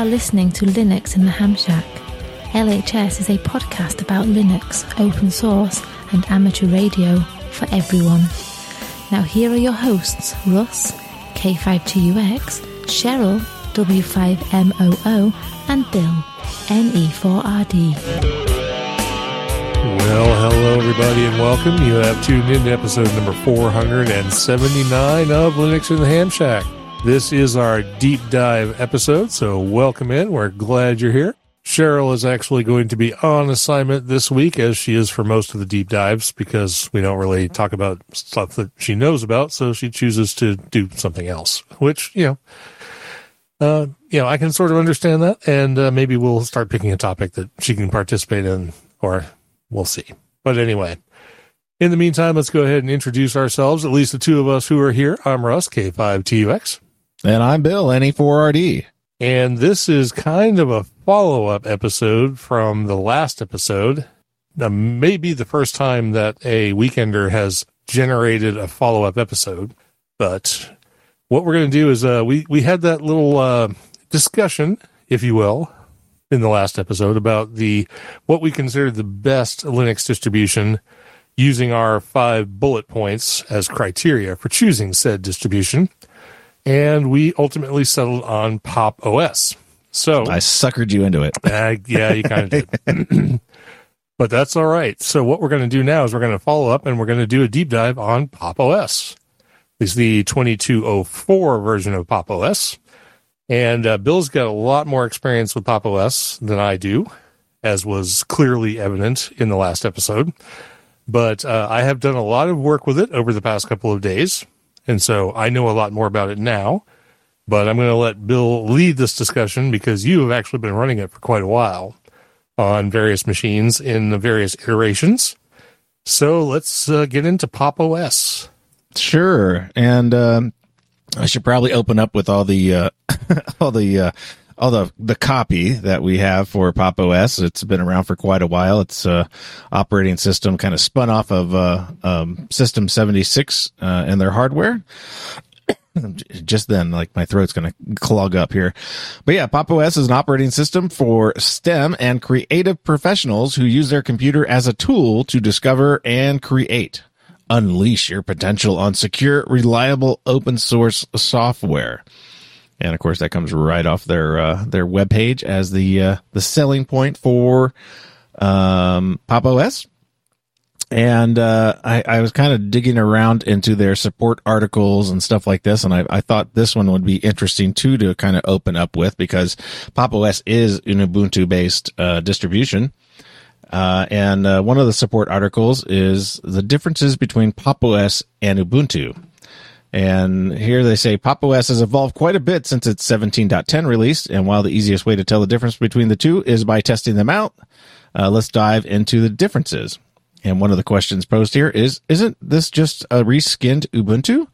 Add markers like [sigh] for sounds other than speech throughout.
Are listening to Linux in the Ham Shack. LHS is a podcast about Linux, open source, and amateur radio for everyone. Now, here are your hosts Russ, K5TUX, Cheryl, W5MOO, and Bill, E NE4RD. Well, hello everybody and welcome. You have tuned in to episode number 479 of Linux in the Ham Shack. This is our deep dive episode, so welcome in. We're glad you're here. Cheryl is actually going to be on assignment this week, as she is for most of the deep dives, because we don't really talk about stuff that she knows about, so she chooses to do something else, which, you know, uh, you know, I can sort of understand that, and uh, maybe we'll start picking a topic that she can participate in, or we'll see. But anyway, in the meantime, let's go ahead and introduce ourselves, at least the two of us who are here. I'm Russ, K5TUX. And I'm Bill, NE4RD. And this is kind of a follow up episode from the last episode. Now, maybe the first time that a weekender has generated a follow up episode. But what we're going to do is uh, we, we had that little uh, discussion, if you will, in the last episode about the what we consider the best Linux distribution using our five bullet points as criteria for choosing said distribution. And we ultimately settled on Pop OS. So I suckered you into it. [laughs] uh, yeah, you kind of did. [clears throat] but that's all right. So what we're going to do now is we're going to follow up and we're going to do a deep dive on Pop OS. Is the 2204 version of Pop OS. And uh, Bill's got a lot more experience with Pop OS than I do, as was clearly evident in the last episode. But uh, I have done a lot of work with it over the past couple of days. And so I know a lot more about it now. But I'm going to let Bill lead this discussion because you have actually been running it for quite a while on various machines in the various iterations. So let's uh, get into Pop OS. Sure. And um, I should probably open up with all the uh, [laughs] all the uh, all the copy that we have for Pop OS. It's been around for quite a while. It's uh, operating system kind of spun off of uh, um, System 76 uh, and their hardware. [coughs] Just then, like my throat's going to clog up here. But yeah, Pop OS is an operating system for STEM and creative professionals who use their computer as a tool to discover and create. Unleash your potential on secure, reliable, open source software. And of course, that comes right off their uh, their webpage as the uh, the selling point for um, Pop OS. And uh, I, I was kind of digging around into their support articles and stuff like this, and I, I thought this one would be interesting too to kind of open up with because Pop OS is an Ubuntu based uh, distribution. Uh, and uh, one of the support articles is the differences between Pop OS and Ubuntu. And here they say Pop OS has evolved quite a bit since its 17.10 release. And while the easiest way to tell the difference between the two is by testing them out, uh, let's dive into the differences. And one of the questions posed here is, isn't this just a reskinned Ubuntu?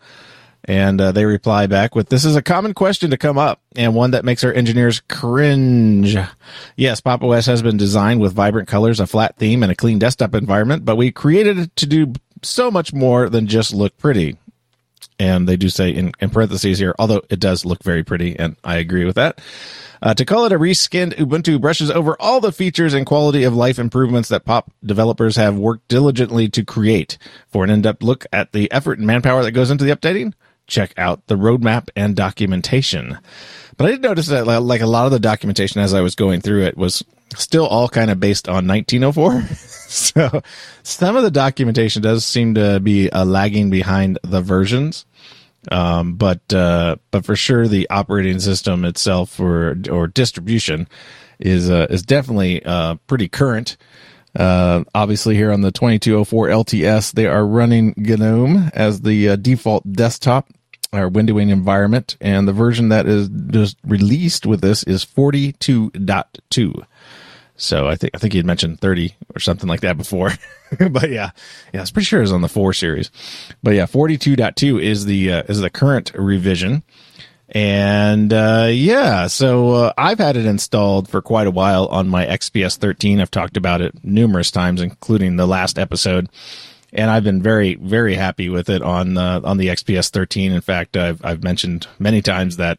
And uh, they reply back with, this is a common question to come up and one that makes our engineers cringe. Yes, Pop OS has been designed with vibrant colors, a flat theme, and a clean desktop environment, but we created it to do so much more than just look pretty. And they do say in, in parentheses here, although it does look very pretty, and I agree with that. Uh, to call it a reskinned Ubuntu brushes over all the features and quality of life improvements that pop developers have worked diligently to create. For an in-depth look at the effort and manpower that goes into the updating, check out the roadmap and documentation. But I did notice that like a lot of the documentation as I was going through it was still all kind of based on 1904. [laughs] so some of the documentation does seem to be uh, lagging behind the versions. Um, but, uh, but for sure the operating system itself or, or distribution is, uh, is definitely, uh, pretty current. Uh, obviously here on the 2204 LTS, they are running GNOME as the uh, default desktop. or windowing environment, and the version that is just released with this is 42.2. So I think I think he had mentioned 30 or something like that before. [laughs] but yeah, yeah, I was pretty sure it was on the 4 series. But yeah, 42.2 is the uh, is the current revision. And uh, yeah, so uh, I've had it installed for quite a while on my XPS 13. I've talked about it numerous times, including the last episode. And I've been very, very happy with it on uh, on the XPS 13. In fact, I've I've mentioned many times that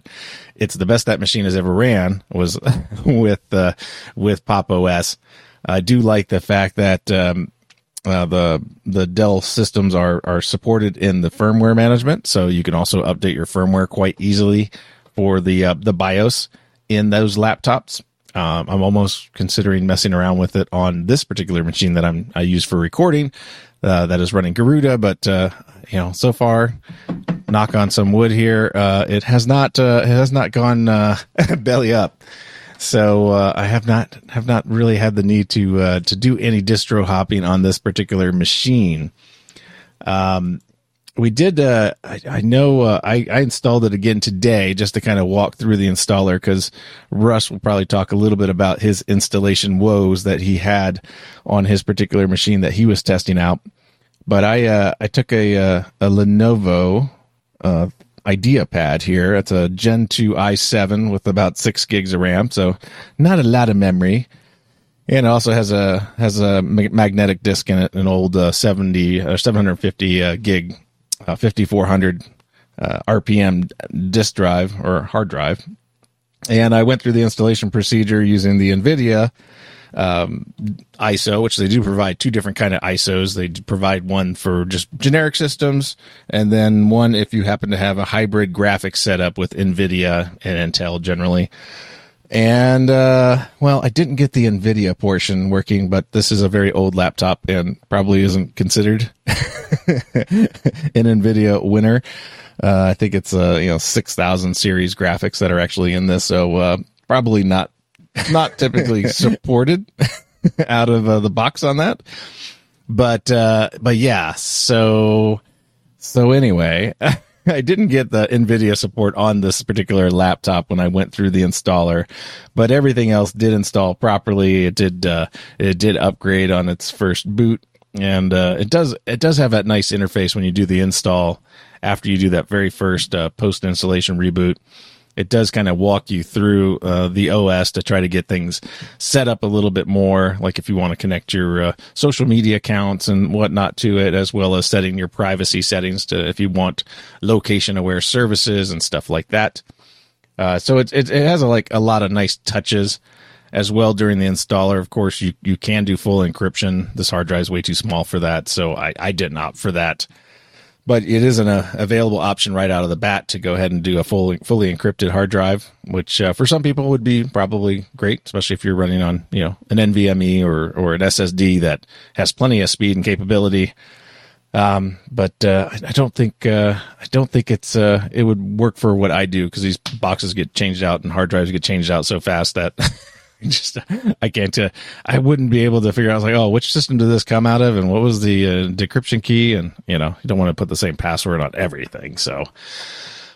it's the best that machine has ever ran was [laughs] with uh, with Pop OS. I do like the fact that um, uh, the the Dell systems are are supported in the firmware management, so you can also update your firmware quite easily for the uh, the BIOS in those laptops. Um, I'm almost considering messing around with it on this particular machine that I'm I use for recording. Uh, that is running Garuda, but uh, you know, so far, knock on some wood here, uh, it has not uh, it has not gone [laughs] belly up. So I have not have not really had the need to to do any distro hopping on this particular machine. Um, we did. Uh, I, I, know uh, I, I, installed it again today just to kind of walk through the installer because Russ will probably talk a little bit about his installation woes that he had on his particular machine that he was testing out. But I uh, I took a uh, a Lenovo IdeaPad here. It's a Gen 2 i7 with about six gigs of RAM, so not a lot of memory. And it also has a has a magnetic disk in it, an old uh, 70 or 750 uh, gig, uh, 5400 uh, RPM disk drive or hard drive. And I went through the installation procedure using the NVIDIA um, ISO, which they do provide two different kind of ISOs. They provide one for just generic systems, and then one if you happen to have a hybrid graphics setup with NVIDIA and Intel generally. And uh, well, I didn't get the NVIDIA portion working, but this is a very old laptop and probably isn't considered [laughs] an NVIDIA winner. Uh, I think it's a uh, you know six thousand series graphics that are actually in this, so uh, probably not not typically [laughs] supported [laughs] out of uh, the box on that. But uh, but yeah, so so anyway, [laughs] I didn't get the NVIDIA support on this particular laptop when I went through the installer, but everything else did install properly. It did uh, it did upgrade on its first boot, and uh, it does it does have that nice interface when you do the install after you do that very first uh, post installation reboot it does kind of walk you through uh, the OS to try to get things set up a little bit more. Like if you want to connect your uh, social media accounts and whatnot to it, as well as setting your privacy settings to if you want location aware services and stuff like that. Uh, so it, it, it has a, like a lot of nice touches as well during the installer. Of course, you, you can do full encryption. This hard drive is way too small for that, so I, I didn't opt for that but it is an uh, available option right out of the bat to go ahead and do a fully fully encrypted hard drive, which uh, for some people would be probably great, especially if you're running on you know an NVMe or or an SSD that has plenty of speed and capability. Um, but uh, I don't think uh, I don't think it's uh, it would work for what I do because these boxes get changed out and hard drives get changed out so fast that [laughs] [laughs] just I can't. Uh, I wouldn't be able to figure out like, oh, which system did this come out of, and what was the uh, decryption key, and you know, you don't want to put the same password on everything. So,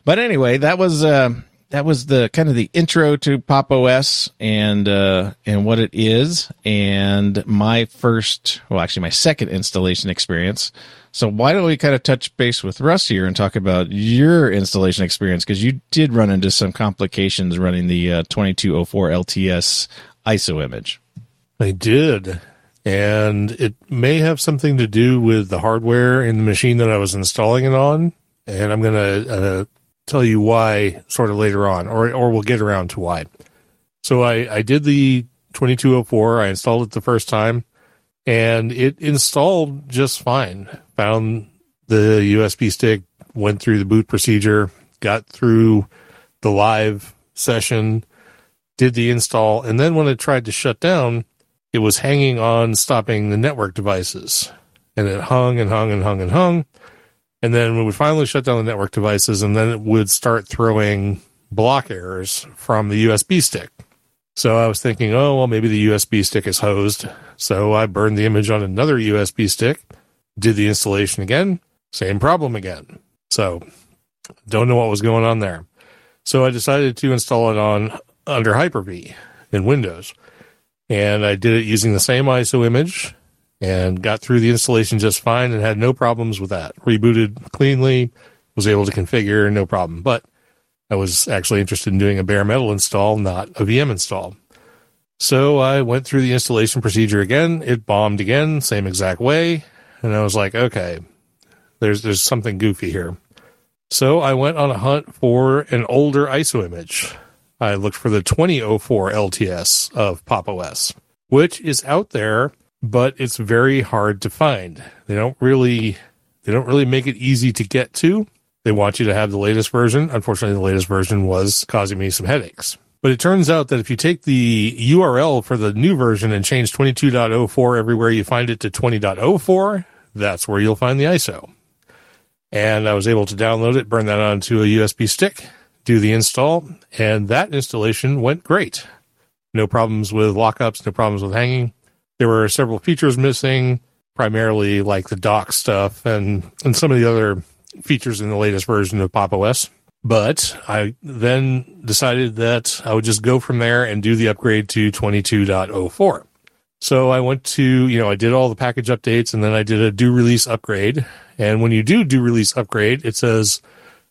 but anyway, that was uh, that was the kind of the intro to Pop OS and uh, and what it is, and my first, well, actually, my second installation experience. So why don't we kind of touch base with Russ here and talk about your installation experience because you did run into some complications running the uh, 2204 LTS ISO image. I did. And it may have something to do with the hardware in the machine that I was installing it on. And I'm going to uh, tell you why sort of later on, or, or we'll get around to why. So I, I did the 2204. I installed it the first time and it installed just fine. Found the USB stick, went through the boot procedure, got through the live session, did the install, and then when it tried to shut down, it was hanging on stopping the network devices. And it hung and hung and hung and hung. And then when we would finally shut down the network devices, and then it would start throwing block errors from the USB stick. So I was thinking, oh, well, maybe the USB stick is hosed. So I burned the image on another USB stick, did the installation again, same problem again. So Don't know what was going on there. So I decided to install it on under Hyper-V in Windows. And I did it using the same ISO image and got through the installation just fine and had no problems with that. Rebooted cleanly, was able to configure, no problem. But I was actually interested in doing a bare metal install, not a VM install. So I went through the installation procedure again. It bombed again, same exact way. And I was like, okay, there's, there's something goofy here. So I went on a hunt for an older ISO image. I looked for the 2004 LTS of Pop OS, which is out there, but it's very hard to find. They don't really, they don't really make it easy to get to. They want you to have the latest version. Unfortunately, the latest version was causing me some headaches. But it turns out that if you take the URL for the new version and change 22.04 everywhere you find it to 20.04, that's where you'll find the ISO. And I was able to download it, burn that onto a USB stick, do the install, and that installation went great. No problems with lockups, no problems with hanging. There were several features missing, primarily like the dock stuff and, and some of the other features in the latest version of Pop OS. But I then decided that I would just go from there and do the upgrade to 22.04. So I went to, you know, I did all the package updates and then I did a do release upgrade. And when you do do release upgrade, it says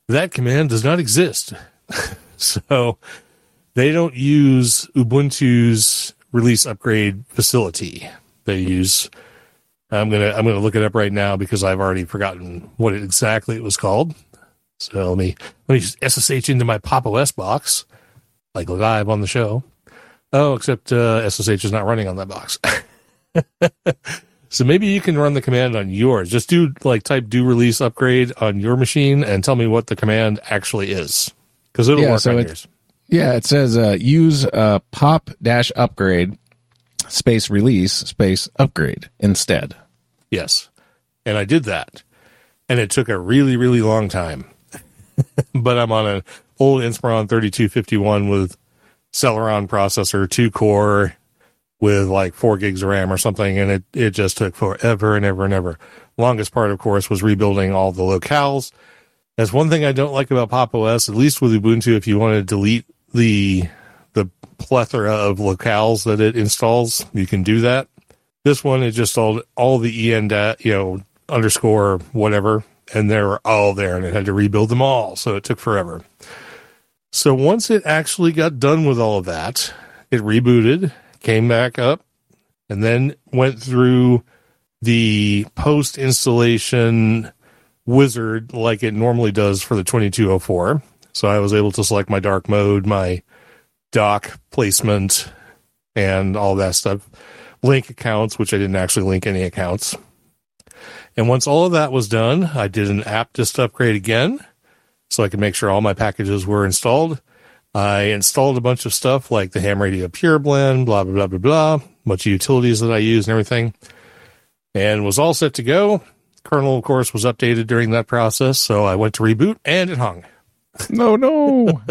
that command does not exist. [laughs] so they don't use Ubuntu's release upgrade facility. They use I'm gonna I'm gonna look it up right now because I've already forgotten what exactly it was called. So let me let me just SSH into my Pop OS box, like live on the show. Oh, except uh, SSH is not running on that box. [laughs] so maybe you can run the command on yours. Just do like type do release upgrade on your machine and tell me what the command actually is because it'll Yeah, work so on it- yours. Yeah, it says uh, use uh, pop dash upgrade space release space upgrade instead. Yes. And I did that. And it took a really, really long time. [laughs] but I'm on an old Inspiron 3251 with Celeron processor, two core with like four gigs of RAM or something. And it, it just took forever and ever and ever. Longest part, of course, was rebuilding all the locales. That's one thing I don't like about Pop OS, at least with Ubuntu, if you want to delete the, the plethora of locales that it installs, you can do that. This one is just all all the en dat, you know underscore whatever, and they were all there, and it had to rebuild them all, so it took forever. So once it actually got done with all of that, it rebooted, came back up, and then went through the post installation wizard like it normally does for the 2204. So I was able to select my dark mode, my dock placement, and all that stuff link accounts, which I didn't actually link any accounts. And once all of that was done, I did an app just upgrade again so I could make sure all my packages were installed. I installed a bunch of stuff like the Ham Radio Pure Blend, blah, blah, blah, blah, blah, bunch of utilities that I use and everything, and was all set to go. Kernel, of course, was updated during that process, so I went to reboot and it hung. No, no.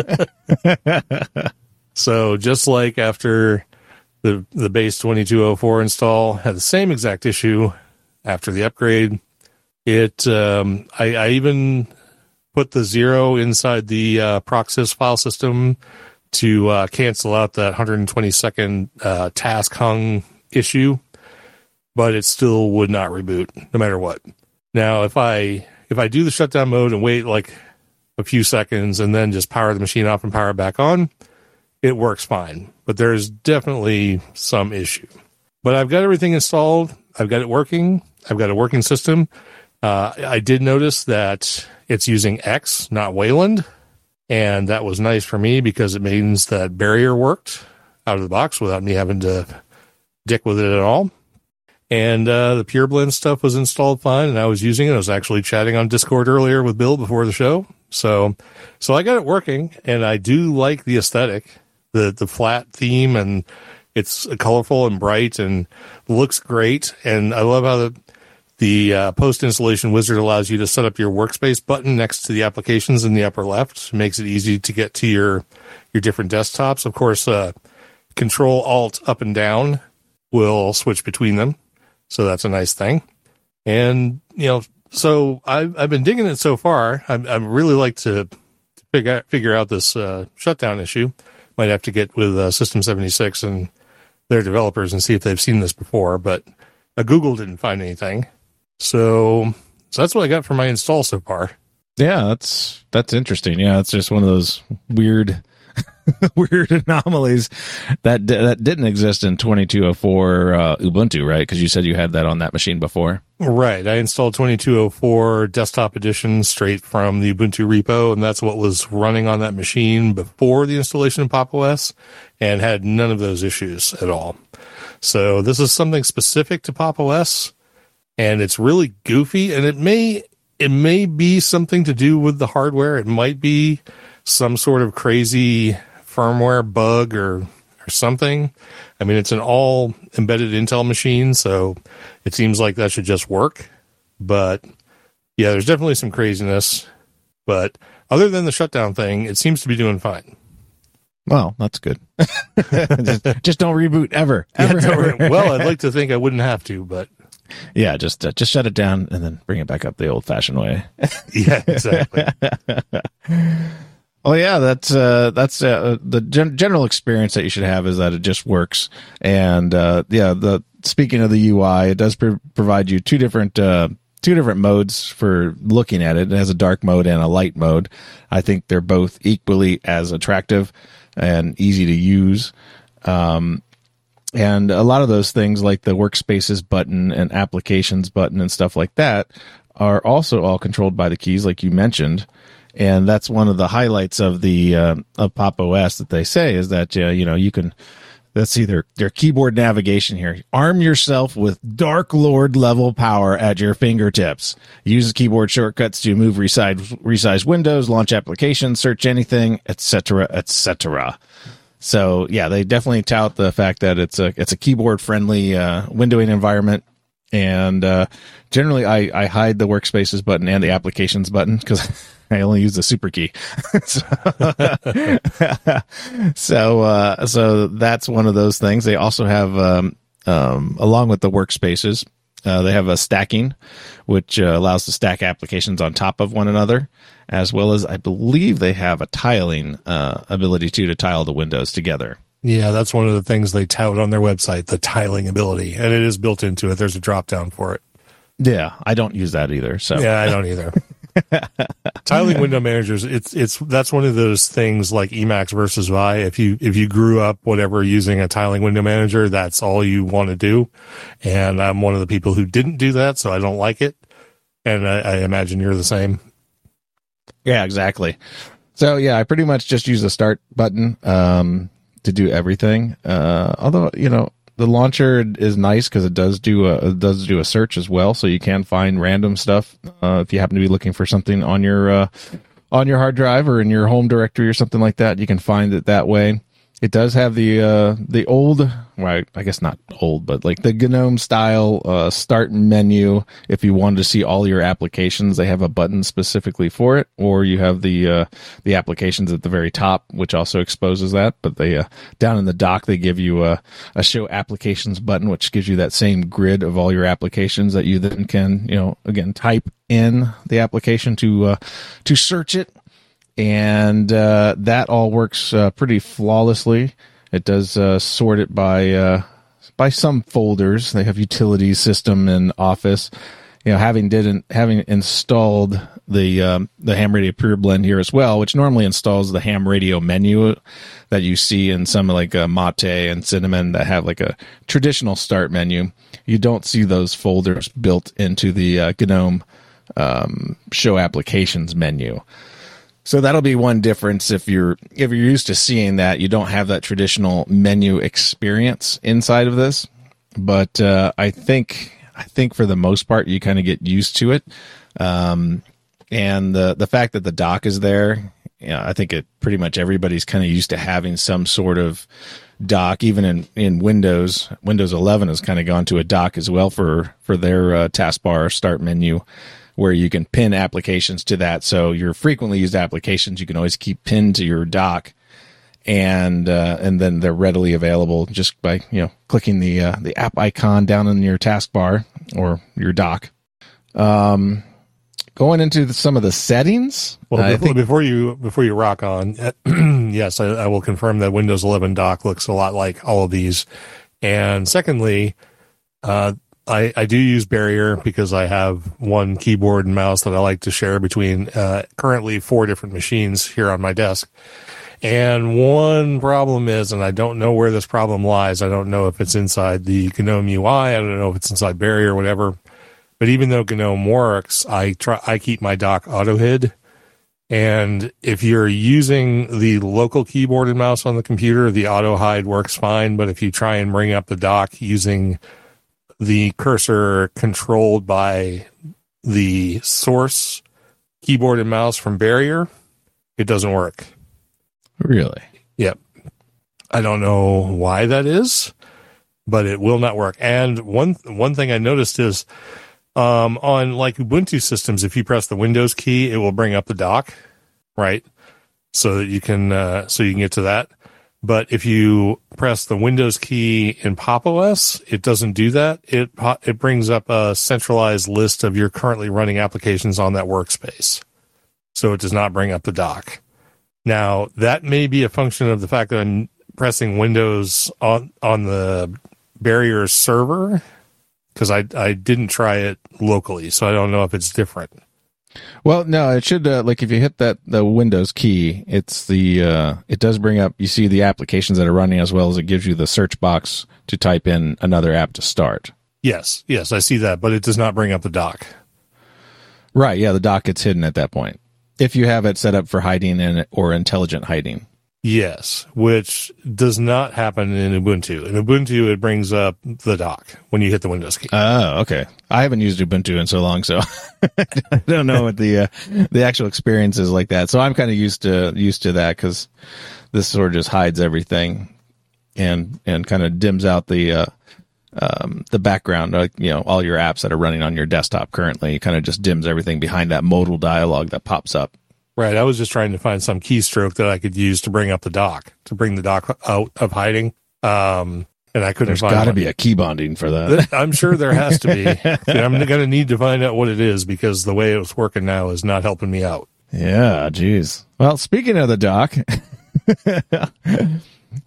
[laughs] So just like after the the base 2204 install had the same exact issue after the upgrade, it um, I, I even put the zero inside the uh, Proxys file system to uh, cancel out that 120 second uh, task hung issue, but it still would not reboot no matter what. Now if I if I do the shutdown mode and wait like a few seconds and then just power the machine off and power it back on, it works fine, but there's definitely some issue. But I've got everything installed. I've got it working. I've got a working system. Uh, I did notice that it's using X, not Wayland. And that was nice for me because it means that Barrier worked out of the box without me having to dick with it at all. And uh, the Pure Blend stuff was installed fine, and I was using it. I was actually chatting on Discord earlier with Bill before the show. So, so I got it working, and I do like the aesthetic, the the flat theme, and it's colorful and bright and looks great. And I love how the the uh, post installation wizard allows you to set up your workspace button next to the applications in the upper left. It Makes it easy to get to your your different desktops. Of course, uh, Control Alt up and down will switch between them, so that's a nice thing. And you know, so I've, I've been digging it so far. I, I really like to figure out, figure out this uh, shutdown issue. Might have to get with uh, System 76 and their developers and see if they've seen this before, but uh, Google didn't find anything. So, so that's what I got for my install so far. Yeah, that's that's interesting. Yeah, it's just one of those weird [laughs] weird anomalies that that didn't exist in 2204 uh, Ubuntu, right? Because you said you had that on that machine before. Right. I installed 2204 desktop edition straight from the Ubuntu repo, and that's what was running on that machine before the installation of Pop OS and had none of those issues at all. So this is something specific to Pop OS and it's really goofy and it may it may be something to do with the hardware. It might be some sort of crazy firmware bug or or something. I mean, it's an all embedded Intel machine, so it seems like that should just work. But yeah, there's definitely some craziness. But other than the shutdown thing, it seems to be doing fine. Well, that's good. [laughs] just, just, don't reboot ever. ever, yeah, ever. Well, I'd like to think I wouldn't have to, but yeah, just uh, just shut it down and then bring it back up the old fashioned way. [laughs] yeah, exactly. [laughs] Oh yeah, that's uh, that's uh, the gen- general experience that you should have is that it just works. And uh, yeah, the speaking of the UI, it does provide you two different uh, two different modes for looking at it. It has a dark mode and a light mode. I think they're both equally as attractive and easy to use. Um, and a lot of those things like the workspaces button and applications button and stuff like that are also all controlled by the keys like you mentioned. And that's one of the highlights of the uh, of pop os that they say is that uh, you know you can let's see their their keyboard navigation here. Arm yourself with dark lord level power at your fingertips. Use keyboard shortcuts to move resize resize windows launch applications search anything etc etc so yeah, they definitely tout the fact that it's a it's a keyboard friendly uh, windowing environment. And uh, generally, I, I hide the workspaces button and the applications button because [laughs] I only use the super key. [laughs] so, [laughs] so, uh, so that's one of those things. They also have, um, um, along with the workspaces, uh, they have a stacking, which uh, allows to stack applications on top of one another as well as I believe they have a tiling uh, ability too to tile the windows together. Yeah, that's one of the things they tout on their website, the tiling ability, and it is built into it. There's a drop down for it. Yeah, I don't use that either. So yeah, I [laughs] don't either. [laughs] tiling window managers, it's it's that's one of those things like Emacs versus Vi. If you if you grew up whatever using a tiling window manager, that's all you want to do. And I'm one of the people who didn't do that, so I don't like it. And I, I imagine you're the same. Yeah, exactly. So yeah, I pretty much just use the start button um, to do everything. Uh, although you know the launcher is nice because it does do a does do a search as well, so you can find random stuff uh, if you happen to be looking for something on your uh, on your hard drive or in your home directory or something like that. You can find it that way. It does have the uh, the old, well, I guess not old, but like the GNOME style uh, start menu. If you wanted to see all your applications, they have a button specifically for it, or you have the uh, the applications at the very top, which also exposes that. But they uh, down in the dock, they give you a, a show applications button, which gives you that same grid of all your applications that you then can, you know, again type in the application to uh, to search it and uh, that all works uh, pretty flawlessly. It does uh, sort it by uh, by some folders. They have utilities system and Office. You know, having didn't having installed the um, the Ham Radio Pure Blend here as well, which normally installs the Ham Radio menu that you see in some like uh, Mate and Cinnamon that have like a traditional start menu. You don't see those folders built into the uh, GNOME um, Show Applications menu. So that'll be one difference if you're if you're used to seeing that you don't have that traditional menu experience inside of this. But uh, I think I think for the most part you kind of get used to it, um, and the the fact that the dock is there, yeah, I think it pretty much everybody's kind of used to having some sort of dock. Even in in Windows, Windows 11 has kind of gone to a dock as well for for their uh, taskbar start menu where you can pin applications to that. So your frequently used applications, you can always keep pinned to your dock and, uh, and then they're readily available just by, you know, clicking the, uh, the app icon down in your taskbar or your dock. Um, Going into the, some of the settings. Well, before, think, before you before you rock on, [clears throat] yes, I, I will confirm that Windows 11 dock looks a lot like all of these. And secondly, uh, I, I do use Barrier because I have one keyboard and mouse that I like to share between uh, currently four different machines here on my desk. And one problem is, and I don't know where this problem lies. I don't know if it's inside the GNOME UI. I don't know if it's inside Barrier or whatever. But even though GNOME works, I try, I keep my dock auto hid. And if you're using the local keyboard and mouse on the computer, the auto hide works fine. But if you try and bring up the dock using the cursor controlled by the source keyboard and mouse from Barrier, it doesn't work. really? Yep. I don't know why that is, but it will not work. And one one thing I noticed is um, on like Ubuntu systems, if you press the Windows key, it will bring up the dock, right? So that you can uh, so you can get to that. But if you press the Windows key in Pop OS, it doesn't do that. It it brings up a centralized list of your currently running applications on that workspace. So it does not bring up the dock. Now, that may be a function of the fact that I'm pressing Windows on on the Barrier server because I I didn't try it locally, so I don't know if it's different. Well, no, it should uh, like if you hit that the Windows key, it's the uh, it does bring up. You see the applications that are running as well as it gives you the search box to type in another app to start. Yes, yes, I see that, but it does not bring up the dock. Right? Yeah, the dock gets hidden at that point if you have it set up for hiding and or intelligent hiding. Yes, which does not happen in Ubuntu. In Ubuntu, it brings up the dock when you hit the Windows key. Oh, okay. I haven't used Ubuntu in so long, so [laughs] I don't know what the uh, the actual experience is like that. So I'm kind of used to used to that because this sort of just hides everything and and kind of dims out the uh, um, the background, like you know, all your apps that are running on your desktop currently. Kind of just dims everything behind that modal dialog that pops up. Right. I was just trying to find some keystroke that I could use to bring up the dock, to bring the dock out of hiding. Um, and I couldn't There's got to be a key binding for that. I'm sure there has to be. [laughs] I'm going to need to find out what it is because the way it's working now is not helping me out. Yeah, geez. Well, speaking of the dock, [laughs]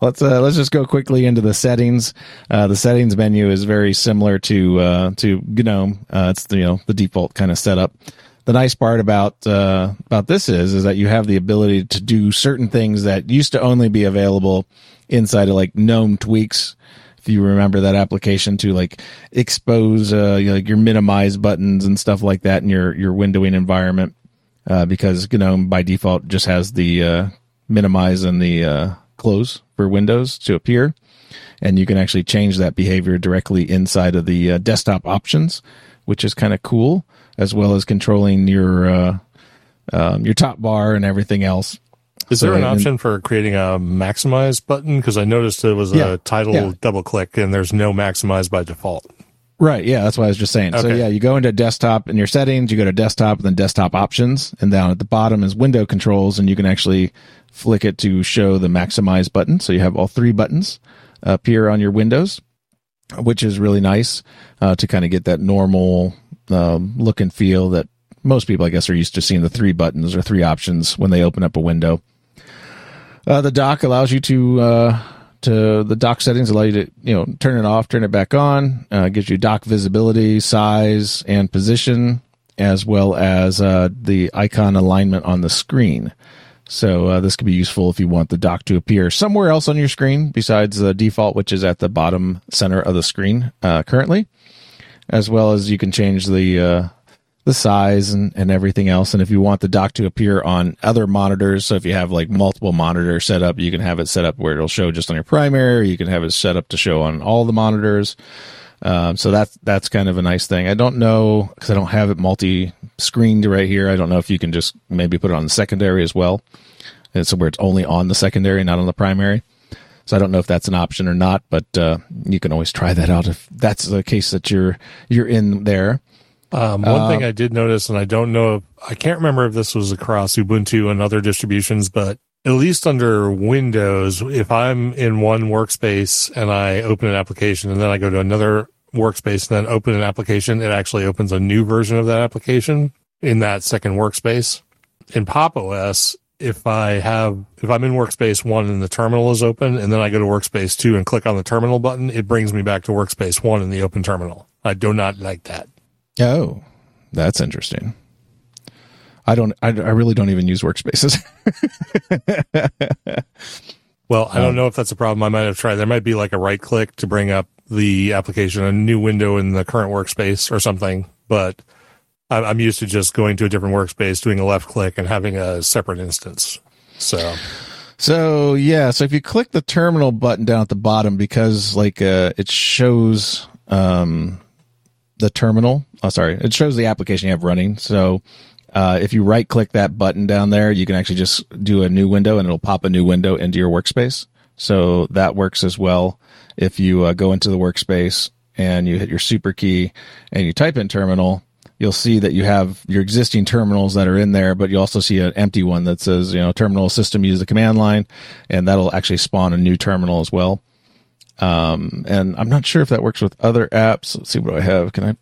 let's uh, let's just go quickly into the settings. Uh, the settings menu is very similar to uh, to GNOME. Uh, it's the, you know the default kind of setup. The nice part about uh, about this is is that you have the ability to do certain things that used to only be available inside of like GNOME tweaks. If you remember that application to like expose uh, you know, like your minimize buttons and stuff like that in your your windowing environment uh, because GNOME by default just has the uh, minimize and the uh, close for Windows to appear, and you can actually change that behavior directly inside of the uh, desktop options, which is kind of cool, as well as controlling your uh, um, your top bar and everything else. Is there So, an and- option for creating a maximize button? Because I noticed it was a title yeah. double click and there's no maximize by default. Right. Yeah, that's what I was just saying. So yeah, you go into desktop in your settings, you go to desktop and then desktop options, and down at the bottom is window controls, and you can actually flick it to show the maximize button. So you have all three buttons appear on your windows, which is really nice uh, to kind of get that normal um, look and feel that most people, I guess, are used to seeing the three buttons or three options when they open up a window. Uh, the dock allows you to uh, to the dock settings allow you to you know turn it off, turn it back on. Uh, gives you dock visibility, size, and position, as well as uh, the icon alignment on the screen. So uh, this could be useful if you want the dock to appear somewhere else on your screen besides the default, which is at the bottom center of the screen uh, currently, as well as you can change the uh, the size and, and everything else. And if you want the dock to appear on other monitors, so if you have like multiple monitors set up, you can have it set up where it'll show just on your primary. You can have it set up to show on all the monitors. Um, so that's that's kind of a nice thing. I don't know because I don't have it multi-screened right here. I don't know if you can just maybe put it on the secondary as well, and so where it's only on the secondary, not on the primary. So I don't know if that's an option or not, but uh, you can always try that out if that's the case that you're you're in there. Um, one thing I did notice, and I don't know, if, I can't remember if this was across Ubuntu and other distributions, but at least under Windows, if I'm in one workspace and I open an application and then I go to another workspace and then open an application, it actually opens a new version of that application. in that second workspace. In Pop OS, if I have, if I'm in workspace one and the terminal is open and then I go to workspace two and click on the terminal button, it brings me back to workspace one in the open terminal. I do not like that. Oh, that's interesting. I don't, I, I really don't even use workspaces. [laughs] Well, I don't um, know if that's a problem. I might have tried. There might be like a right click to bring up the application, a new window in the current workspace or something. But I'm used to just going to a different workspace, doing a left click, and having a separate instance. So So yeah, so if you click the terminal button down at the bottom, because like uh, it shows um, the terminal. Oh, sorry, it shows the application you have running. So uh, if you right click that button down there, you can actually just do a new window, and it'll pop a new window into your workspace. So that works as well. If you uh, go into the workspace and you hit your super key and you type in terminal, you'll see that you have your existing terminals that are in there, but you also see an empty one that says, you know, terminal system use the command line, and that'll actually spawn a new terminal as well. Um, and I'm not sure if that works with other apps. Let's see what I have. Can I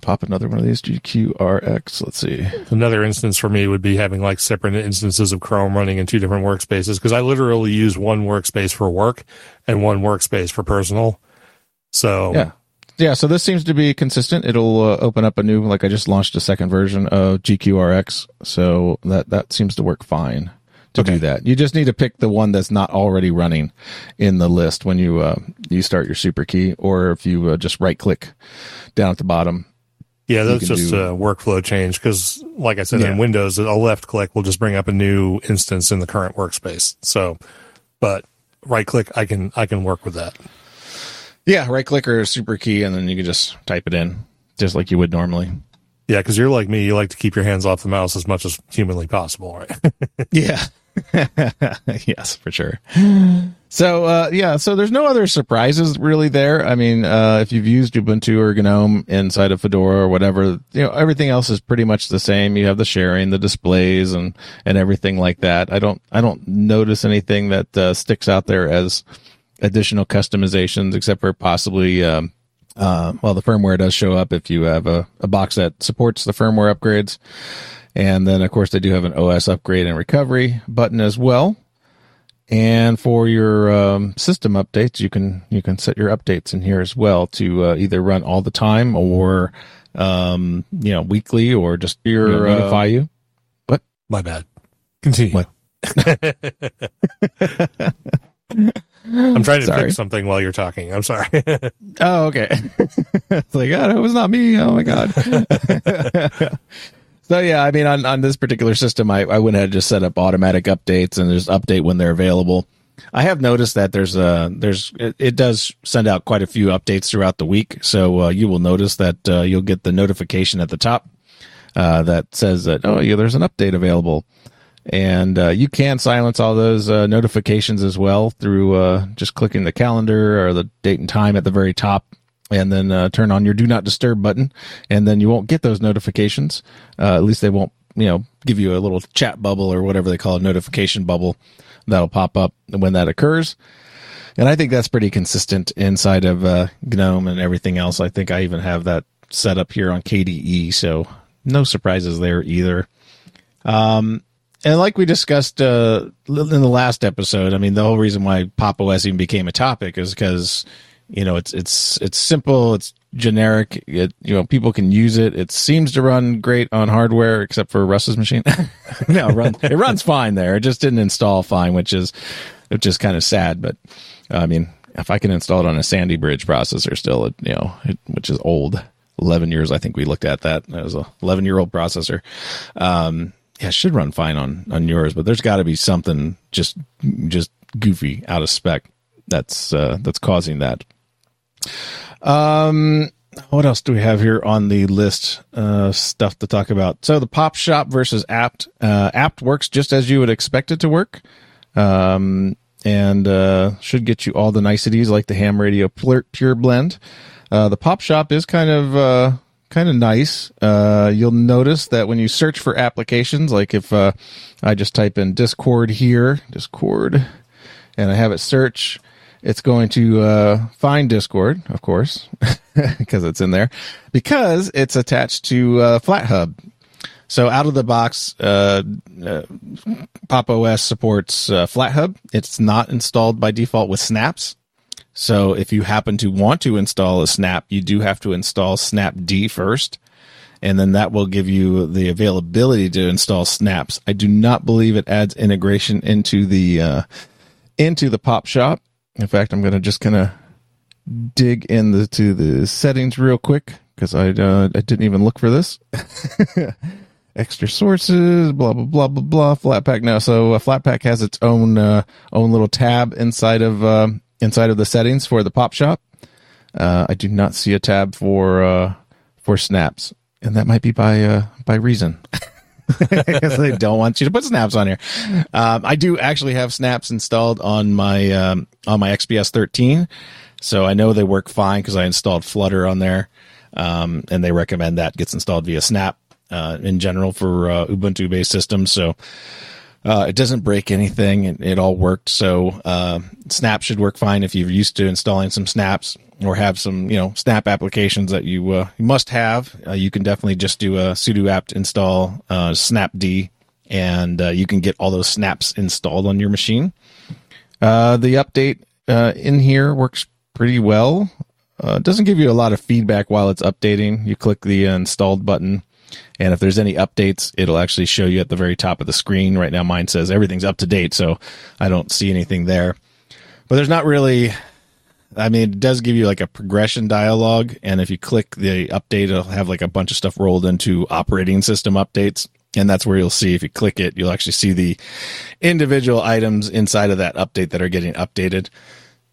pop another one of these GQRX? Let's see. another instance for me would be having like separate instances of Chrome running in two different workspaces because I literally use one workspace for work and one workspace for personal. So Yeah. Yeah, so this seems to be consistent. It'll uh, open up a new, like I just launched a second version of GQRX, so that that seems to work fine to do that. You just need to pick the one that's not already running in the list when you uh, you start your super key, or if you uh, just right click down at the bottom. Yeah, that's just do- a workflow change because, like I said, Yeah. in Windows, a left click will just bring up a new instance in the current workspace. So, but right click, I can I can work with that. Yeah, right click or super key, and then you can just type it in just like you would normally. Yeah, because you're like me, you like to keep your hands off the mouse as much as humanly possible, right? [laughs] Yeah. [laughs] yes, for sure. So, uh, yeah, so there's no other surprises really there. I mean, uh, if you've used Ubuntu or GNOME inside of Fedora or whatever, you know, everything else is pretty much the same. You have the sharing, the displays and, and everything like that. I don't, I don't notice anything that, uh, sticks out there as additional customizations except for possibly, um, uh, well, the firmware does show up if you have a, a box that supports the firmware upgrades. And then, of course, they do have an OS upgrade and recovery button as well. And for your um, system updates, you can you can set your updates in here as well to uh, either run all the time or um, you know weekly or just you know, Your, uh, notify you. What? My bad. Continue. What? [laughs] [laughs] [laughs] I'm trying to Sorry. fix something while you're talking. I'm sorry. [laughs] Oh, okay. [laughs] it's like, oh, it was not me. Oh my God. [laughs] so yeah, I mean, on, on this particular system, I, I went ahead and just set up automatic updates and just update when they're available. I have noticed that there's a, there's, it, it does send out quite a few updates throughout the week. So, uh, you will notice that, uh, you'll get the notification at the top, uh, that says that, oh yeah, there's an update available. And uh, you can silence all those uh, notifications as well through uh, just clicking the calendar or the date and time at the very top, and then uh, turn on your do not disturb button, and then you won't get those notifications. Uh, at least they won't, you know, give you a little chat bubble or whatever they call a notification bubble that'll pop up when that occurs. And I think that's pretty consistent inside of uh, GNOME and everything else. I think I even have that set up here on KDE, so no surprises there either. Um, and like we discussed uh, in the last episode, I mean, the whole reason why Pop OS even became a topic is because you know it's it's it's simple, it's generic. It, you know, people can use it. It seems to run great on hardware, except for Russ's machine. [laughs] no, it, run, it runs fine there. It just didn't install fine, which is which is kind of sad. But I mean, if I can install it on a Sandy Bridge processor, still, it, you know, it, which is old. 11 years, I think we looked at that. That was a 11 year old processor. Um, yeah, it should run fine on on yours, but there's got to be something just just goofy out of spec that's uh, that's causing that. Um, what else do we have here on the list? Uh, stuff to talk about. So the Pop Shop versus Apt. Uh, Apt works just as you would expect it to work, um, and uh, should get you all the niceties like the Ham Radio Pure, Blend. Uh, the Pop Shop is kind of uh, kind of nice. Uh, you'll notice that when you search for applications, like if uh, I just type in Discord here, Discord, and I have it search, it's going to uh, find Discord, of course, [laughs] because it's in there, because it's attached to uh, FlatHub. So out of the box, uh, uh, Pop OS supports uh, FlatHub. It's not installed by default with snaps. So if you happen to want to install a snap, you do have to install snapd first. And then that will give you the availability to install snaps. I do not believe it adds integration into the, uh, into the pop shop. In fact, I'm going to just kind of dig into the settings real quick because I, uh, I didn't even look for this. [laughs] Extra sources, blah blah blah blah blah. Flatpak now, so uh, Flatpak has its own uh, own little tab inside of uh, inside of the settings for the pop shop. Uh, I do not see a tab for uh, for snaps, and that might be by uh, by reason. [laughs] because they don't want you to put snaps on here. Um, I do actually have snaps installed on my um, on my XPS 13, so I know they work fine because I installed Flutter on there, um, and they recommend that gets installed via Snap uh, in general for uh, Ubuntu based systems. So uh, it doesn't break anything. It, it all worked. So uh, Snap should work fine if you're used to installing some snaps or have some, you know, Snap applications that you, uh, you must have. Uh, you can definitely just do a sudo apt install uh, snapd, and uh, you can get all those snaps installed on your machine. The update in here works pretty well. It doesn't give you a lot of feedback while it's updating. You click the installed button and if there's any updates, it'll actually show you at the very top of the screen. Right now, mine says everything's up to date, so I don't see anything there. But there's not really, I mean, it does give you like a progression dialog. And if you click the update, it'll have like a bunch of stuff rolled into operating system updates. And that's where you'll see if you click it, you'll actually see the individual items inside of that update that are getting updated.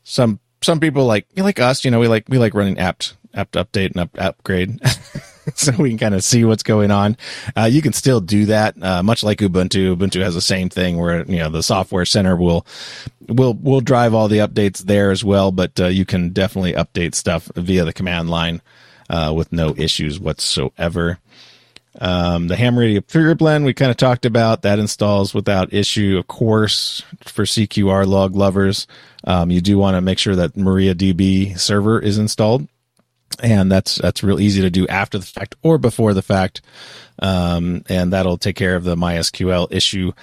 Some some people like like us, you know, we like we like running apt apt update and up, upgrade. [laughs] [laughs] so we can kind of see what's going on. Uh, you can still do that, uh, much like Ubuntu. Ubuntu has the same thing where you know the software center will will will drive all the updates there as well, but uh, you can definitely update stuff via the command line uh, with no issues whatsoever. Um, the ham radio Pure Blend we kind of talked about that installs without issue. Of course, for CQRLOG lovers, um, you do want to make sure that MariaDB server is installed and that's that's real easy to do after the fact or before the fact. Um, and that'll take care of the mysql issue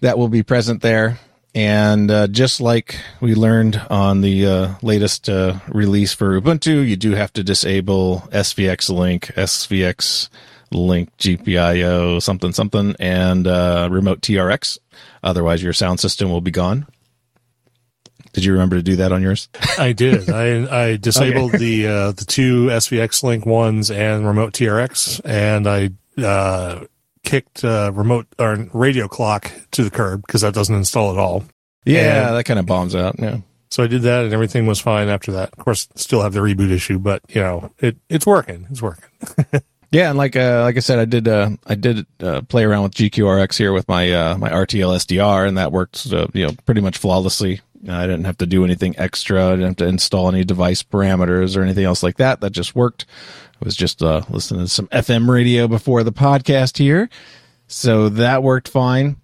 that will be present there. And uh, just like we learned on the uh, latest uh, release for ubuntu you do have to disable svx link svx link gpio something something and uh, remote trx otherwise your sound system will be gone did you remember to do that on yours? [laughs] I did. I I disabled okay. the uh, the two SVX Link ones and remote TRX, and I uh, kicked uh, remote or radio clock to the curb because that doesn't install at all. Yeah, and that kind of bombs out. Yeah. So I did that, and everything was fine after that. Of course, still have the reboot issue, but you know, it it's working. It's working. [laughs] yeah, and like uh, like I said, I did uh, I did uh, play around with GQRX here with my uh, my RTL SDR, and that worked uh, you know pretty much flawlessly. I didn't have to do anything extra. I didn't have to install any device parameters or anything else like that. That just worked. I was just uh, listening to some FM radio before the podcast here. So that worked fine.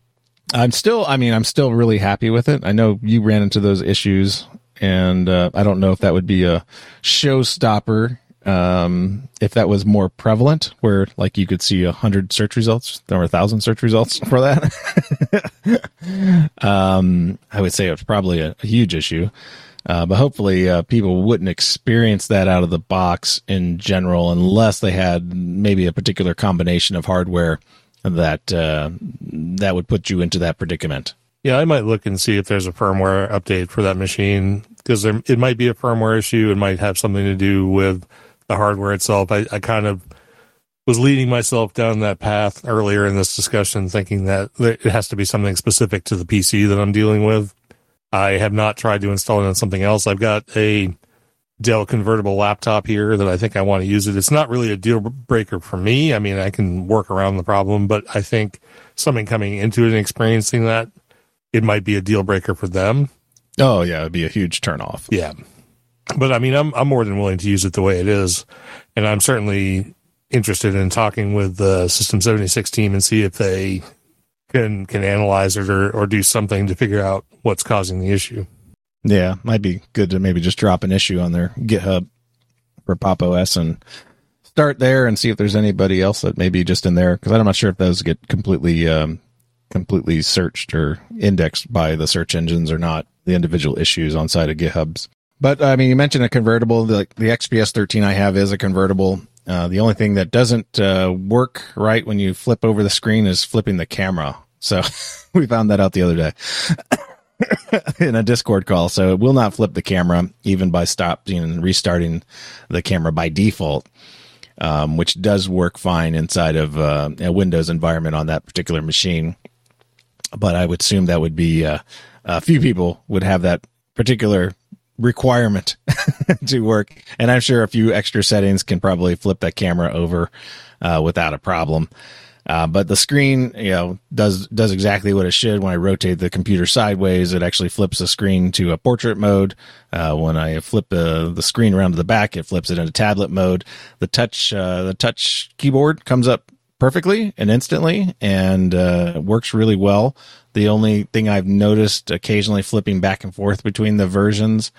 I'm still, I mean, I'm still really happy with it. I know you ran into those issues, and uh, I don't know if that would be a showstopper um, if that was more prevalent, where like you could see a hundred search results or a thousand search results for that, [laughs] um, I would say it's probably a, a, huge issue. Uh, but hopefully, uh, people wouldn't experience that out of the box in general, unless they had maybe a particular combination of hardware that uh, that would put you into that predicament. Yeah, I might look and see if there's a firmware update for that machine because it might be a firmware issue. It might have something to do with the hardware itself. I, I kind of was leading myself down that path earlier in this discussion, thinking that it has to be something specific to the PC that I'm dealing with. I have not tried to install it on something else. I've got a Dell convertible laptop here that I think I want to use it. It's not really a deal breaker for me. I mean, I can work around the problem, but I think something coming into it and experiencing that, it might be a deal breaker for them. Oh yeah, it'd be a huge turnoff. Yeah but I mean, I'm I'm more than willing to use it the way it is, and I'm certainly interested in talking with the System 76 team and see if they can can analyze it or or do something to figure out what's causing the issue. Yeah, might be good to maybe just drop an issue on their GitHub for Pop OS and start there and see if there's anybody else that may be just in there because I'm not sure if those get completely um, completely searched or indexed by the search engines or not. The individual issues on side of GitHub's. But I mean, you mentioned a convertible. The, the XPS 13 I have is a convertible. Uh, the only thing that doesn't uh, work right when you flip over the screen is flipping the camera. So [laughs] we found that out the other day [coughs] in a Discord call. So it will not flip the camera even by stopping and restarting the camera by default, um, which does work fine inside of uh, a Windows environment on that particular machine. But I would assume that would be uh, a few people would have that particular requirement [laughs] to work. And I'm sure a few extra settings can probably flip that camera over uh, without a problem. Uh, but the screen, you know, does does exactly what it should. When I rotate the computer sideways, it actually flips the screen to a portrait mode. Uh, when I flip the the screen around to the back, it flips it into tablet mode. The touch uh, the touch keyboard comes up perfectly and instantly, and uh, works really well. The only thing I've noticed occasionally flipping back and forth between the versions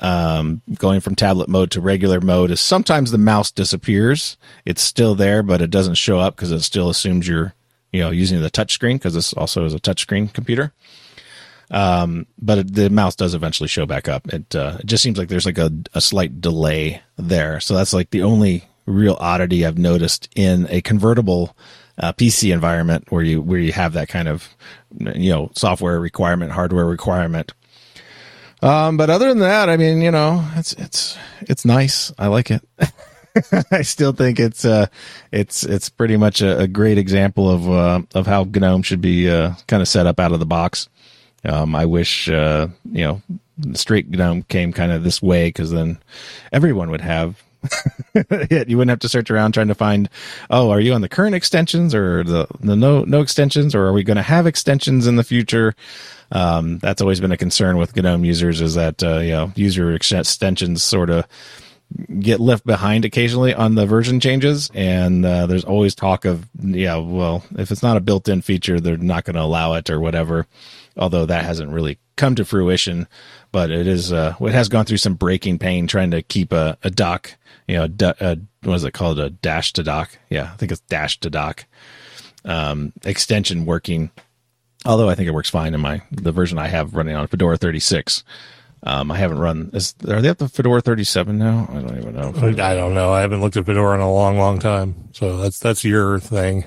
um, going from tablet mode to regular mode is sometimes the mouse disappears. It's still there, but it doesn't show up because it still assumes you're, you know, using the touch screen because this also is a touchscreen computer. Um, but the mouse does eventually show back up. It, uh, it just seems like there's like a, a slight delay there. So that's like the only real oddity I've noticed in a convertible uh, PC environment where you where you have that kind of you know software requirement, hardware requirement. Um, but other than that, I mean, you know, it's it's it's nice. I like it. [laughs] I still think it's uh it's it's pretty much a, a great example of uh, of how GNOME should be uh, kind of set up out of the box. Um, I wish uh, you know straight GNOME came kind of this way because then everyone would have [laughs] it. You wouldn't have to search around trying to find, oh, are you on the current extensions or the the no no extensions, or are we going to have extensions in the future? Um, that's always been a concern with GNOME users is that, uh, you know, user extensions sort of get left behind occasionally on the version changes. And, uh, there's always talk of, yeah, well, if it's not a built in feature, they're not going to allow it or whatever. Although that hasn't really come to fruition, but it is, uh, it has gone through some breaking pain trying to keep a, a dock, you know, a, a, what is it called? A dash to dock. Yeah. I think it's dash to dock, um, extension working Although I think it works fine in my the version I have running on Fedora 36. Um, I haven't run. Is, are they up to Fedora 37 now? I don't even know. I don't know. I haven't looked at Fedora in a long, long time. So that's that's your thing.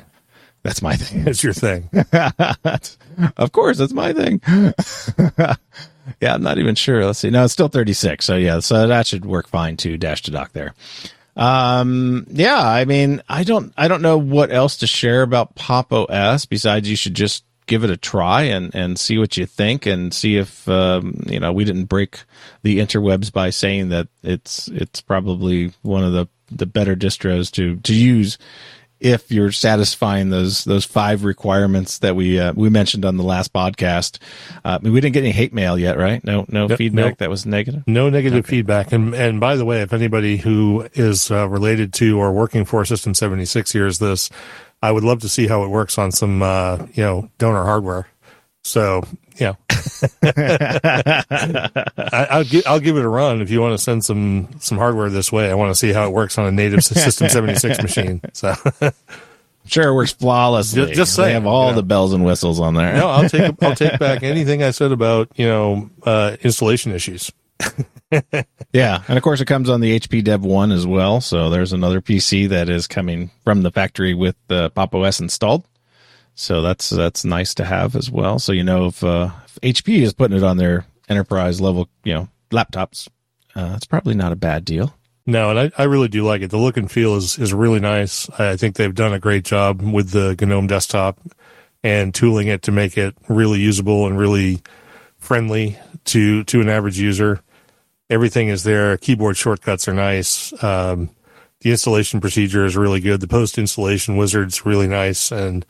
That's my thing. It's your thing. [laughs] of course, it's my thing. [laughs] yeah, I'm not even sure. Let's see. No, it's still 36. So yeah, so that should work fine too. Dash to dock there. Um, yeah, I mean, I don't, I don't know what else to share about Pop OS besides you should just give it a try and, and see what you think and see if um, you know we didn't break the interwebs by saying that it's it's probably one of the the better distros to to use if you're satisfying those those five requirements that we uh, we mentioned on the last podcast. Uh, we didn't get any hate mail yet, right? No, no, no feedback no, that was negative. No negative okay. feedback. And and by the way, if anybody who is uh, related to or working for System seventy six hears this, I would love to see how it works on some, uh, you know, donor hardware. So, yeah, [laughs] I, will give, I'll give it a run if you want to send some, some hardware this way. I want to see how it works on a native System [laughs] 76 machine. So, sure, it works flawlessly. Just, just saying, they have all you know, the bells and whistles on there. no, I'll take, I'll take [laughs] back anything I said about, you know, uh, installation issues. yeah, and of course it comes on the HP Dev One as well. So there's another PC that is coming from the factory with the Pop OS installed. So that's that's nice to have as well. So you know if, uh, if HP is putting it on their enterprise level, you know, laptops, uh, it's probably not a bad deal. No, and I, I really do like it. The look and feel is is really nice. I think they've done a great job with the GNOME desktop and tooling it to make it really usable and really friendly to to an average user everything is there. Keyboard shortcuts are nice. Um, the installation procedure is really good. The post installation wizard's really nice, and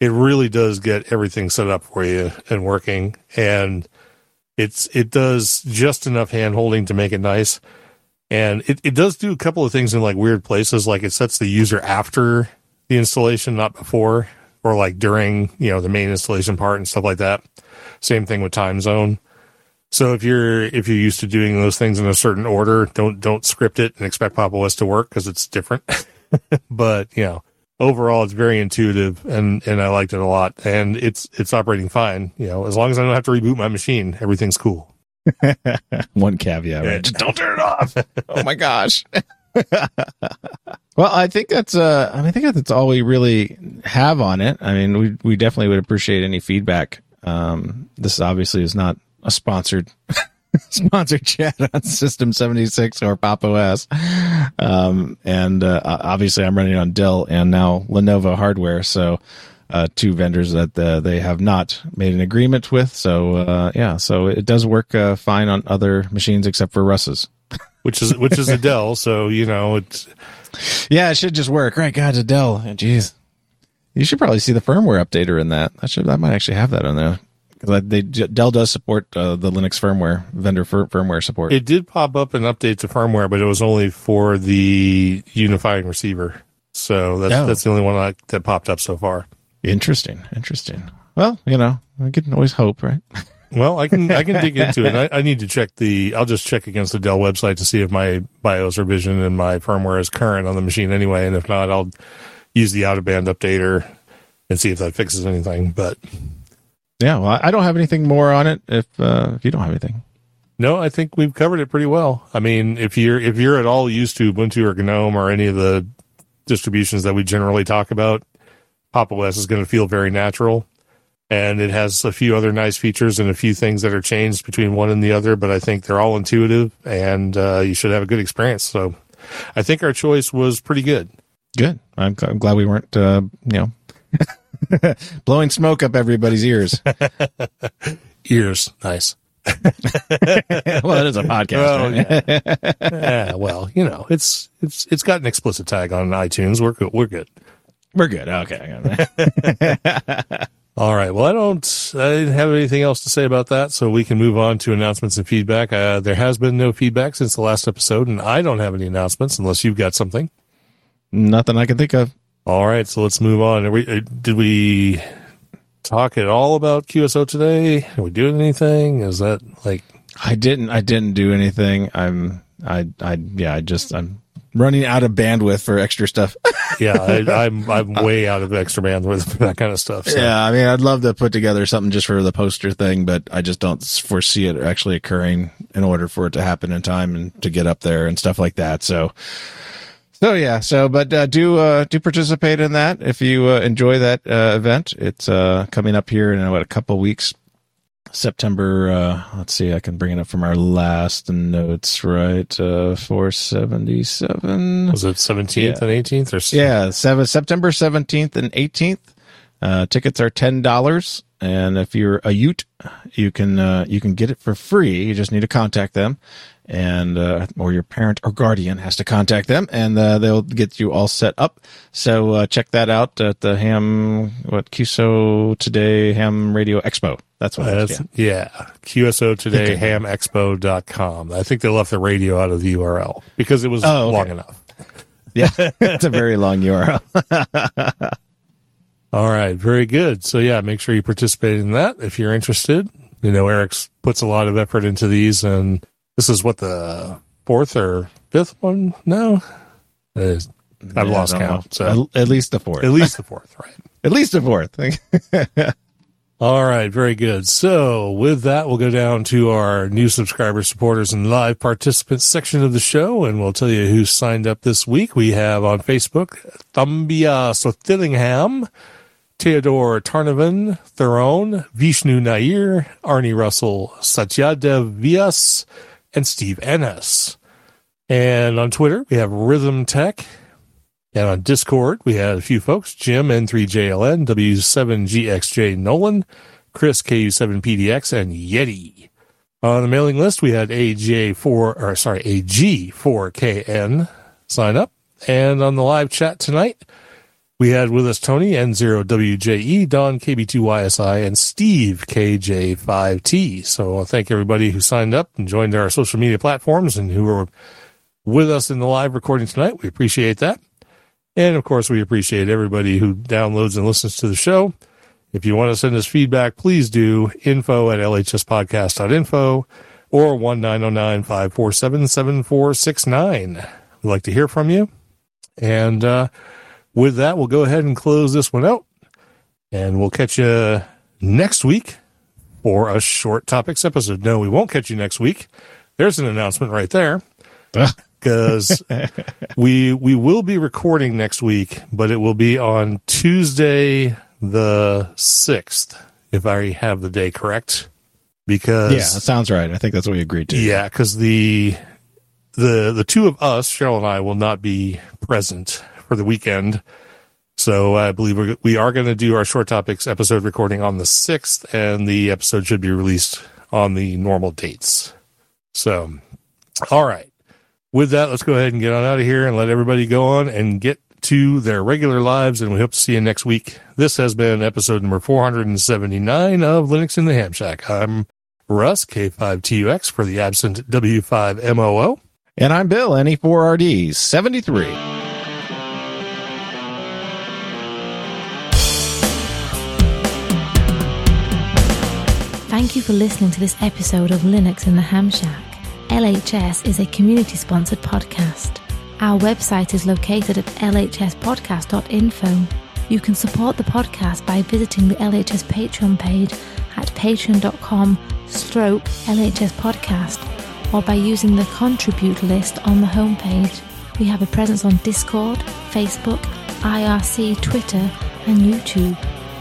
it really does get everything set up for you and working. And it's it does just enough hand holding to make it nice. And it, it does do a couple of things in like weird places, like it sets the user after the installation, not before, or like during, you know, the main installation part and stuff like that. Same thing with time zone. So if you're if you're used to doing those things in a certain order, don't don't script it and expect Pop OS to work because it's different. [laughs] but you know, overall it's very intuitive and and I liked it a lot and it's it's operating fine. You know, as long as I don't have to reboot my machine, everything's cool. [laughs] One caveat, Yeah. right? Just don't turn it off. [laughs] oh my gosh. [laughs] well, I think that's uh, I, mean, I think that's all we really have on it. I mean, we we definitely would appreciate any feedback. Um, this obviously is not a sponsored [laughs] sponsored chat on System seventy six or Pop OS. Um, and uh, obviously, I'm running on Dell and now Lenovo hardware, so. Uh, two vendors that uh, they have not made an agreement with. So uh, yeah, so it does work uh, fine on other machines except for Russ's. Which is which is a [laughs] Dell, so you know it's Yeah, it should just work. Right, God, it's a Dell. Jeez, you should probably see the firmware updater in that. I should. that might actually have that on there because they Dell does support uh, the Linux firmware vendor fir- firmware support. it did pop up an update to firmware, but it was only for the unifying receiver. So that's Oh. that's the only one that, that popped up so far. interesting, interesting. Well, you know, I can always hope, right? [laughs] Well, I can I can dig into it. I, I need to check the. I'll just check against the Dell website to see if my BIOS revision and my firmware is current on the machine anyway. And if not, I'll use the out of band updater and see if that fixes anything. But Yeah. Well, I don't have anything more on it. If uh, if you don't have anything, no, I think we've covered it pretty well. I mean, if you're if you're at all used to Ubuntu or GNOME or any of the distributions that we generally talk about, Pop OS is going to feel very natural. And it has a few other nice features and a few things that are changed between one and the other, but I think they're all intuitive and uh, you should have a good experience. So I think our choice was pretty good. good. I'm, I'm glad we weren't, uh, you know, [laughs] [laughs] blowing smoke up everybody's ears. [laughs] Ears, nice. [laughs] well, it is a podcast. Oh, right? yeah, well, you know, it's it's it's got an explicit tag on iTunes. We're good. We're good. We're good. Okay. All right. Well, I don't. I didn't have anything else to say about that, so we can move on to announcements and feedback. Uh, there has been no feedback since the last episode, and I don't have any announcements unless you've got something. Nothing I can think of. All right. So let's move on. Are we, uh, did we talk at all about QSO today? Are we doing anything? Is that like I didn't. I didn't do anything. I'm. I. I. Yeah. I just. I'm running out of bandwidth for extra stuff. [laughs] yeah? I, I'm I'm way out of extra bandwidth for that kind of stuff. So. Yeah. I mean, I'd love to put together something just for the poster thing, but I just don't foresee it actually occurring in order for it to happen in time and to get up there and stuff like that. So. So yeah, so but uh, do uh, do participate in that if you uh, enjoy that uh, event. It's uh, coming up here in what a couple weeks. September. Uh, let's see, I can bring it up from our last notes. Right, uh, four seventy seven. Was it 17th Yeah. and 18th or Yeah, seven, September 17th and 18th. Uh, tickets are $10. And if you're a Ute, you can, uh, you can get it for free. You just need to contact them and, uh, or your parent or guardian has to contact them and, uh, they'll get you all set up. So, uh, check that out at the Ham, what, QSO Today Ham Radio Expo. That's what it is. That's, yeah. QSO today, Okay. hamexpo.com. I think they left the radio out of the URL because it was Oh, okay. long enough. Yeah. [laughs] it's a very long URL. [laughs] All right. Very good. So yeah, make sure you participate in that if you're interested. You know, Eric's puts a lot of effort into these and this is what the fourth or fifth one? No, uh, I've Yeah, lost count. So At, at least the fourth. at least the fourth, right? [laughs] At least the fourth. [laughs] All right, very good. So with that, we'll go down to our new subscriber supporters and live participants section of the show, and we'll tell you who signed up this week. We have on Facebook, Thambia Sothillingham, Theodore Tarnavan, Theron, Vishnu Nair, Arnie Russell, Satyadev Vyas, and Steve Ennis. And on Twitter, we have Rhythm Tech, and on Discord, we had a few folks Jim, N3JLN, W7GXJ Nolan, Chris, KU7PDX, and Yeti. On the mailing list, we had AJ4, or sorry, AG4KN sign up. And on the live chat tonight, we had with us Tony, N0WJE, Don, KB2YSI, and Steve, KJ5T. So I want to thank everybody who signed up and joined our social media platforms and who were with us in the live recording tonight. We appreciate that. And of course, we appreciate everybody who downloads and listens to the show. If you want to send us feedback, please do info at lhspodcast.info or 1909-547-7469. We'd like to hear from you. And uh, with that, we'll go ahead and close this one out. And we'll catch you next week for a short topics episode. No, we won't catch you next week. There's an announcement right there. Because [laughs] [laughs] we we will be recording next week, but it will be on Tuesday the sixth, if I have the day correct. Because Yeah, that sounds right. I think that's what we agreed to. yeah, because the the the two of us, Cheryl and I, will not be present for the weekend. So I believe we're, we are going to do our short topics episode recording on the 6th, and the episode should be released on the normal dates. So, all right. With that, let's go ahead and get on out of here and let everybody go on and get to their regular lives. And we hope to see you next week. This has been episode number 479 of Linux in the Ham Shack. I'm Russ, K5TUX for the absent W5MOO. And I'm Bill, NE4RD73. Thank you for listening to this episode of Linux in the Ham Shack. LHS is a community sponsored podcast. Our website is located at lhspodcast.info. You can support the podcast by visiting the LHS Patreon page at patreon.com stroke LHS podcast or by using the contribute list on the homepage. We have a presence on Discord, Facebook, IRC, Twitter, and YouTube.